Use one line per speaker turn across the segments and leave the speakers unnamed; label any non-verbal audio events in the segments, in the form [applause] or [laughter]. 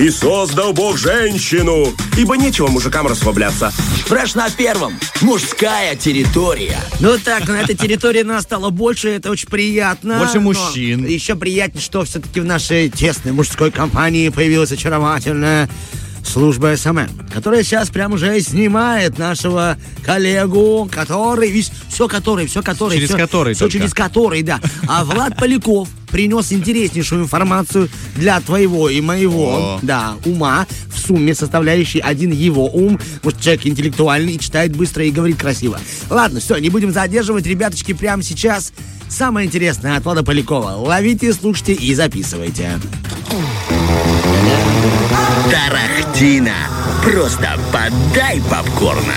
И создал Бог женщину, ибо нечего мужикам расслабляться.
Фреш на первом. Мужская территория.
Ну так, на этой территории нас стало больше, это очень приятно.
Больше мужчин.
Еще приятнее, что все-таки в нашей тесной мужской компании появилась очаровательная служба SMM, которая сейчас прям уже снимает нашего коллегу, который, видишь, все который, все который.
Через
все,
который
все
только.
через который, да. А Влад Поляков принес интереснейшую информацию для твоего и моего,
О.
да, ума, в сумме составляющей один его ум. Может, человек интеллектуальный, и читает быстро и говорит красиво. Ладно, все, не будем задерживать, ребяточки, прямо сейчас самое интересное от Влада Полякова. Ловите, слушайте и записывайте.
Тарахтина. Просто подай попкорна.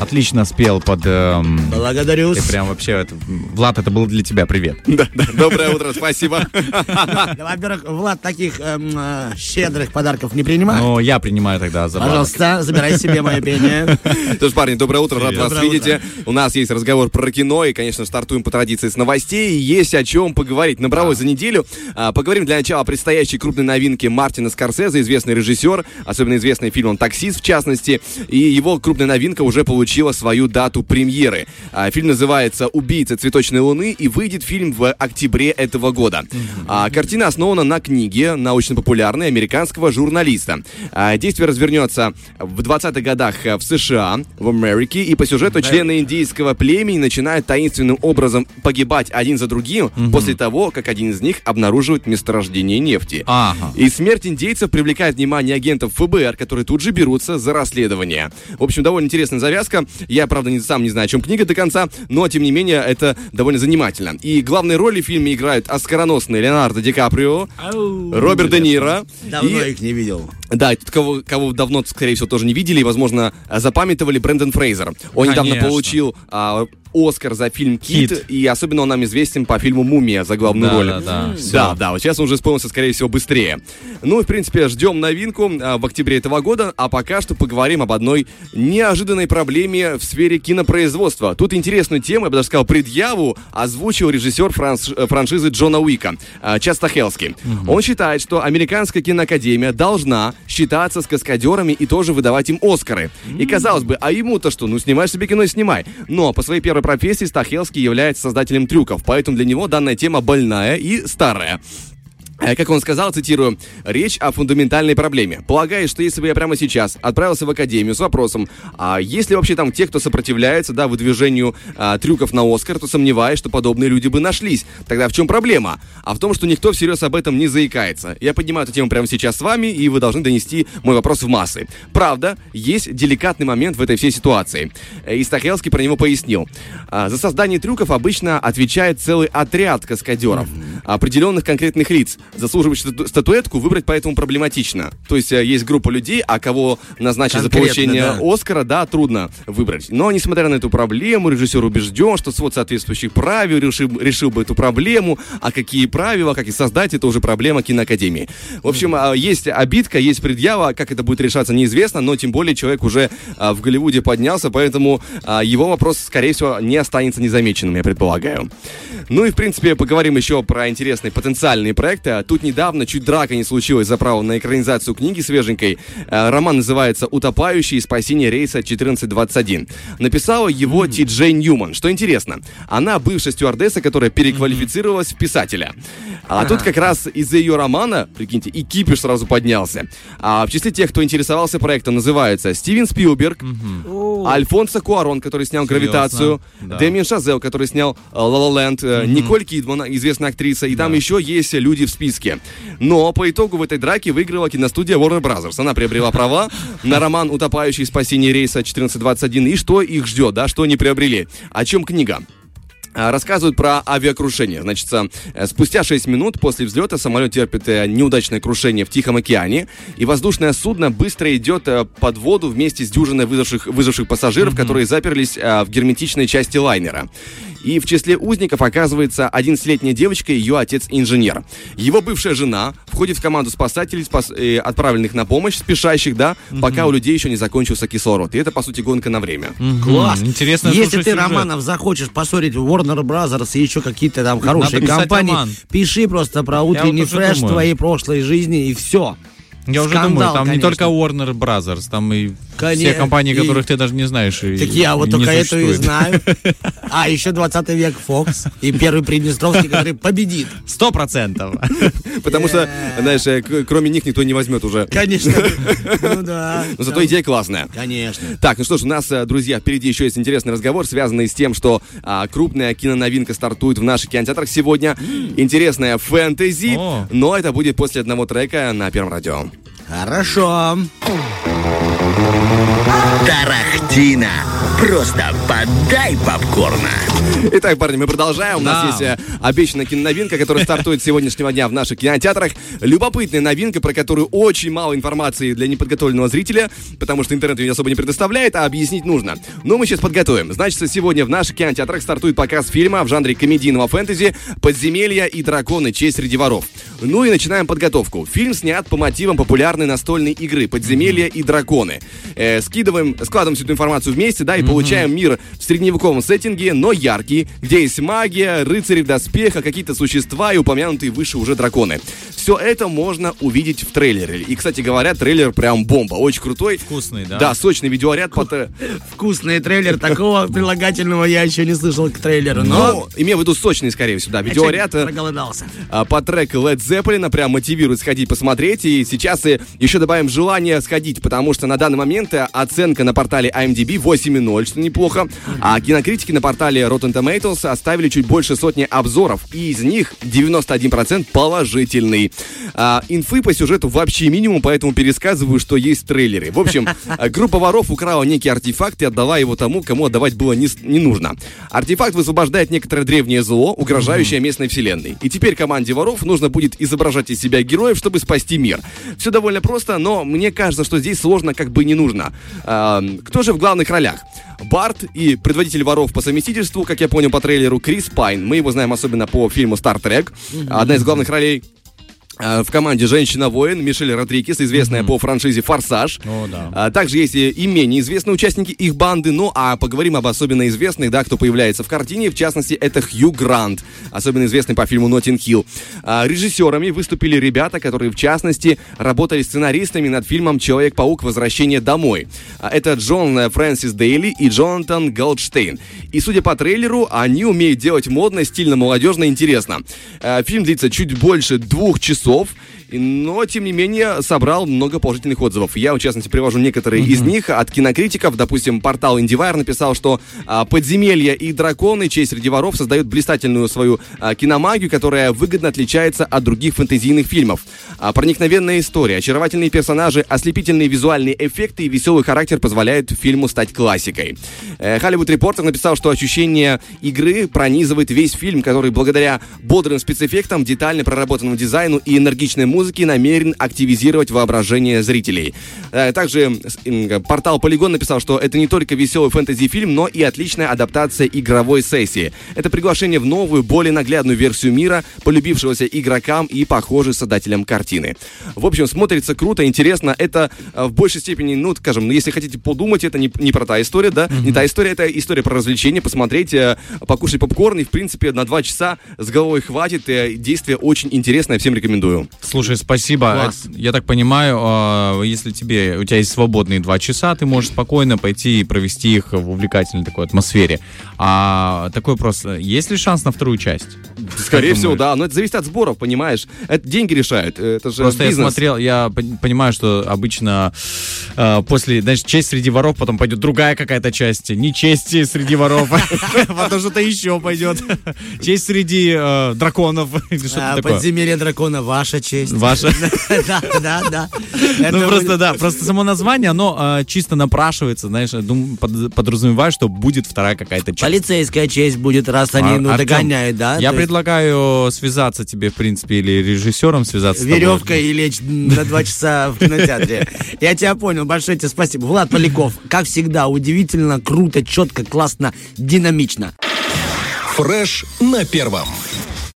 Отлично спел под... эм,
Благодарю.
Ты прям вообще... это- Влад, это был для тебя привет. [laughs]
Да, да. Доброе утро, спасибо. [laughs]
Во-первых, Влад таких эм, э, щедрых подарков не принимает.
Но я принимаю тогда за
Пожалуйста, забирай себе мое [laughs] пение.
Что ж, парни, доброе утро, рад вас видеть. У нас есть разговор про кино, и, конечно, стартуем по традиции с новостей. Есть о чем поговорить. Набралось за неделю. А, Поговорим для начала о предстоящей крупной новинке Мартина Скорсезе, известный режиссер, особенно известный фильм «Таксист», в частности. И его крупная новинка уже получила свою дату премьеры. А, Фильм называется «Убийца цветочной луны», и выйдет фильм в октябре этого года. А, Картина основана на книге научно-популярной американского журналиста. А, Действие развернется в 20-х годах э, в США, в Америке, и по сюжету члены индейского племени начинают таинственным образом погибать один за другим после того, как один из них обнаруживает месторождение нефти.
Ага.
И смерть индейцев привлекает внимание агентов ФБР, которые тут же берутся за расследование. В общем, довольно интересная завязка. Я, правда, не, сам не знаю, о чем книга до конца, но, тем не менее, это довольно занимательно. И главные роли в фильме играют оскароносные Леонардо Ди Каприо, Роберт Де Ниро.
Давно
и-
их не видел.
Да, и тут кого, кого давно, скорее всего, тоже не видели и, возможно, запамятовали Брэндон Фрейзер. Он недавно
Конечно.
получил а, Оскар за фильм «Кит»,
«Кит».
и особенно он нам известен по фильму «Мумия» за главную
Да,
роль.
да, да.
Да, да, вот сейчас он уже исполнился, скорее всего, быстрее. Ну, в принципе, ждем новинку а, в октябре этого года, а пока что поговорим об одной неожиданной проблеме в сфере кинопроизводства. Тут интересную тему, я бы даже сказал, предъяву озвучил режиссер франш- э, франшизы Джона Уика, а, Чад Стахелский. Он считает, что американская киноакадемия должна считаться с каскадерами и тоже выдавать им Оскары. И казалось бы, а ему-то что? Ну, снимаешь себе кино и снимай. Но по своей первой профессии Стахелский является создателем трюков, поэтому для него данная тема больная и старая. Э, Как он сказал, цитирую, «Речь о фундаментальной проблеме. Полагаю, что если бы я прямо сейчас отправился в академию с вопросом, а есть ли вообще там те, кто сопротивляется, да, выдвижению а, трюков на Оскар, то сомневаюсь, что подобные люди бы нашлись. Тогда в чем проблема? А в том, что никто всерьез об этом не заикается. Я поднимаю эту тему прямо сейчас с вами, и вы должны донести мой вопрос в массы. Правда, есть деликатный момент в этой всей ситуации. Э, И Стахелский про него пояснил. А, За создание трюков обычно отвечает целый отряд каскадеров, определенных конкретных лиц. Заслуживающих стату- статуэтку выбрать поэтому проблематично. То есть э, есть группа людей, а кого назначить за
Конкретно,
получение
да.
Оскара, да, трудно выбрать. Но, несмотря на эту проблему, режиссер убежден, что свод соответствующих правил решил, решил бы эту проблему, а какие правила, как их создать, это уже проблема киноакадемии. В общем, а, есть обидка, есть предъява, как это будет решаться, неизвестно, но тем более человек уже а, в Голливуде поднялся, поэтому а, его вопрос, скорее всего, не останется незамеченным, я предполагаю. Ну и, в принципе, поговорим еще про интересные потенциальные проекты. Тут недавно чуть драка не случилась за право на экранизацию книги свеженькой. Э, Роман называется «Утопающий. Спасение рейса 1421». Написала его Ти Джей Ньюман. Что интересно, она бывшая стюардесса, которая переквалифицировалась в писателя. А тут как раз из-за ее романа, прикиньте, и кипиш сразу поднялся. А в числе тех, кто интересовался проектом, называются Стивен Спилберг, Альфонсо Куарон, который снял? «Гравитацию»,
Да.
Дэмиен Шазел, который снял «Ла Ла Ленд», э, Николь Кидман, известная актриса, и там еще есть люди в списке. Но по итогу в этой драке выиграла киностудия Warner Brothers. Она приобрела права на роман «Утопающий спасение рейса 1421». И что их ждет, да, что они приобрели? О чем книга? А, Рассказывают про авиакрушение. Значит, э, спустя 6 минут после взлета самолет терпит э, неудачное крушение в Тихом океане, и воздушное судно быстро идет э, под воду вместе с дюжиной выживших, выживших пассажиров, которые заперлись в герметичной части лайнера. И в числе узников оказывается 11-летняя девочка и ее отец-инженер. Его бывшая жена входит в команду спасателей, спас- э, отправленных на помощь, спешащих, да, пока у людей еще не закончился кислород. И это, по сути, гонка на время.
Класс.
Интересно,
Если ты,
сюжет.
Романов, захочешь поссорить Warner Brothers и еще какие-то там хорошие
писать
компании,
роман.
пиши просто про утренний
вот
фреш
думаю.
твоей прошлой жизни и все.
Я уже
Скандал,
думаю, там
конечно.
не только Warner Brothers, там и
Конечно.
все компании,
И-
которых ты даже не знаешь. и-
Так я вот
и не
только эту и знаю. [laughs] А еще 20 век Фокс и первый Приднестровский, который победит.
Сто процентов. [laughs]
Потому что, знаешь, э, кроме них никто не возьмет уже.
Конечно. [laughs] Ну да.
Но зато идея классная.
Конечно.
Так, ну что ж, у нас, э, друзья, впереди еще есть интересный разговор, связанный с тем, что а, крупная киноновинка стартует в наших кинотеатрах сегодня. Интересная фэнтези, но это будет после одного трека на Первом радио.
Хорошо.
Тарахтина. Просто подай попкорна.
Итак, парни, мы продолжаем. У нас есть э, обещанная киноновинка, которая стартует с сегодняшнего дня в наших кинотеатрах. Любопытная новинка, про которую очень мало информации для неподготовленного зрителя, потому что интернет ее особо не предоставляет, а объяснить нужно. Но мы сейчас подготовим. Значит, сегодня в наших кинотеатрах стартует показ фильма в жанре комедийного фэнтези «Подземелья и драконы. Честь среди воров». Ну и начинаем подготовку. Фильм снят по мотивам популярной настольной игры «Подземелья и драконы». Э, скидываем, складываем всю эту информацию вместе, да, и получаем мир в средневековом сеттинге, но яркий, где есть магия, рыцари в доспехах, какие-то существа и упомянутые выше уже драконы. Все это можно увидеть в трейлере. И, кстати говоря, трейлер прям бомба, очень крутой.
Вкусный, да?
Да, сочный видеоряд. по тре-
Вкусный трейлер. Такого [laughs] прилагательного я еще не слышал к трейлеру. Но
Ну, имею в виду сочный, скорее всего, да. Видеоряд э,
проголодался.
а, по треку Led Zeppelin прям мотивирует сходить посмотреть. И сейчас и еще добавим желание сходить, потому что на данный момент э, оценка на портале IMDb 8,0, что неплохо. А кинокритики на портале Rotten Tomatoes оставили чуть больше сотни обзоров. И из них 91% положительный. А, инфы по сюжету вообще минимум, поэтому пересказываю, что есть в трейлере. В общем, [laughs] группа воров украла некий артефакт и отдала его тому, кому отдавать было не, не нужно. Артефакт высвобождает некоторое древнее зло, угрожающее местной вселенной. И теперь команде воров нужно будет изображать из себя героев, чтобы спасти мир. Все довольно просто, но мне кажется, что здесь сложно как бы не нужно. А, кто же в главных ролях? Барт и предводитель воров по совместительству, как я понял по трейлеру, Крис Пайн. Мы его знаем особенно по фильму «Стар Трек». Одна из главных ролей э, в команде «Женщина-воин» Мишель Родригес, известная по франшизе «Форсаж».
О, да.
А, Также есть и менее известные участники их банды, ну а поговорим об особенно известных, да, кто появляется в картине, в частности, это Хью Грант, особенно известный по фильму «Ноттинг Хилл». А, Режиссерами выступили ребята, которые, в частности, работали сценаристами над фильмом «Человек-паук. Возвращение домой». А, Это Джон э, Фрэнсис Дейли и Джонатан Голдштейн. И, судя по трейлеру, они умеют делать модно, стильно, молодежно, интересно. А, Фильм длится чуть больше двух часов, и- но, тем не менее, собрал много положительных отзывов. Я, в частности, привожу некоторые из них от кинокритиков. Допустим, портал IndieWire написал, что а, «Подземелья и драконы. Честь среди воров» создают блистательную свою а, киномагию, которая выгодно отличается от других фэнтезийных фильмов. А, проникновенная история, очаровательные персонажи, ослепительные визуальные эффекты и веселый характер позволяют фильму стать классикой. Э, Hollywood Reporter написал, что ощущение игры пронизывает весь фильм, который благодаря бодрым спецэффектам, детально проработанному дизайну и энергичной музыке намерен активизировать воображение зрителей. Э, Также портал Polygon написал, что это не только веселый фэнтези-фильм, но и отличная адаптация игровой сессии. Это приглашение в новую, более наглядную версию мира, полюбившегося игрокам и похожий создателям картины. В общем, смотрится круто, интересно. Это э, в большей степени, ну, скажем, ну, если хотите подумать, это не, не про та история, да, не та история, это история про развлечение, посмотреть, э, покушать попкорн, и, в принципе, на два часа с головой хватит. Действие очень интересное, всем рекомендую.
Слушай, спасибо.
Класс.
Я так понимаю, э, если тебе у тебя есть свободные два часа, ты можешь спокойно пойти и провести их в увлекательной такой атмосфере. А такой вопрос: есть ли шанс на вторую часть?
Скорее всего, да, но это зависит от сборов, понимаешь. Это деньги решают, э, это же
Просто я
бизнес.
смотрел, я пон- понимаю, что обычно э, после, знаешь, честь среди воров, потом пойдет другая какая-то часть, не честь среди воров, [laughs] потом что-то еще пойдет. Честь среди драконов,
А,
такое.
подземелье дракона, ваша честь.
Ваша. [laughs]
Да, да, да.
Ну просто да, просто само название, оно э, чисто напрашивается, знаешь, подразумеваю, что будет вторая какая-то часть.
Полицейская честь будет, раз они,
Ар-
ну, догоняют, да?
Я предлагаю связаться тебе, в принципе, или режиссером связаться.
Веревкой и лечь на два часа в кинотеатре. Я тебя понял, большое тебе спасибо. Влад Поляков, как всегда, удивительно, круто, четко, классно, динамично.
Фреш на первом.